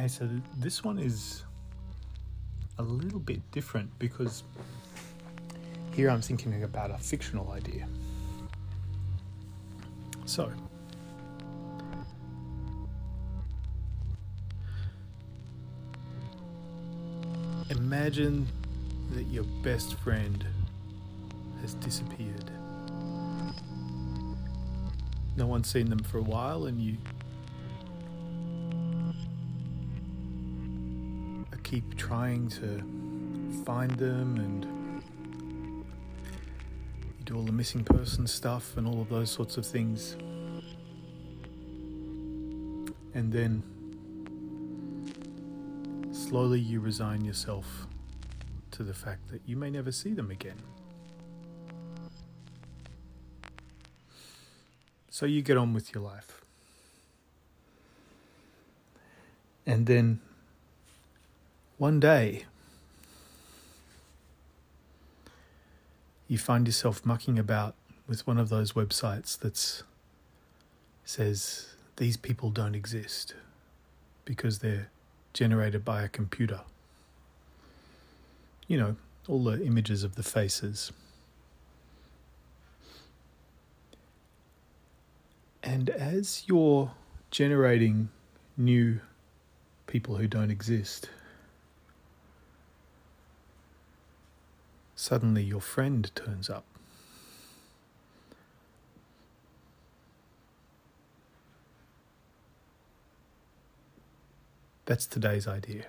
Hey, so this one is a little bit different because here I'm thinking about a fictional idea. So, imagine that your best friend has disappeared. No one's seen them for a while, and you keep trying to find them and you do all the missing person stuff and all of those sorts of things. And then slowly you resign yourself to the fact that you may never see them again. So you get on with your life. And then one day, you find yourself mucking about with one of those websites that says these people don't exist because they're generated by a computer. You know, all the images of the faces. And as you're generating new people who don't exist, Suddenly, your friend turns up. That's today's idea.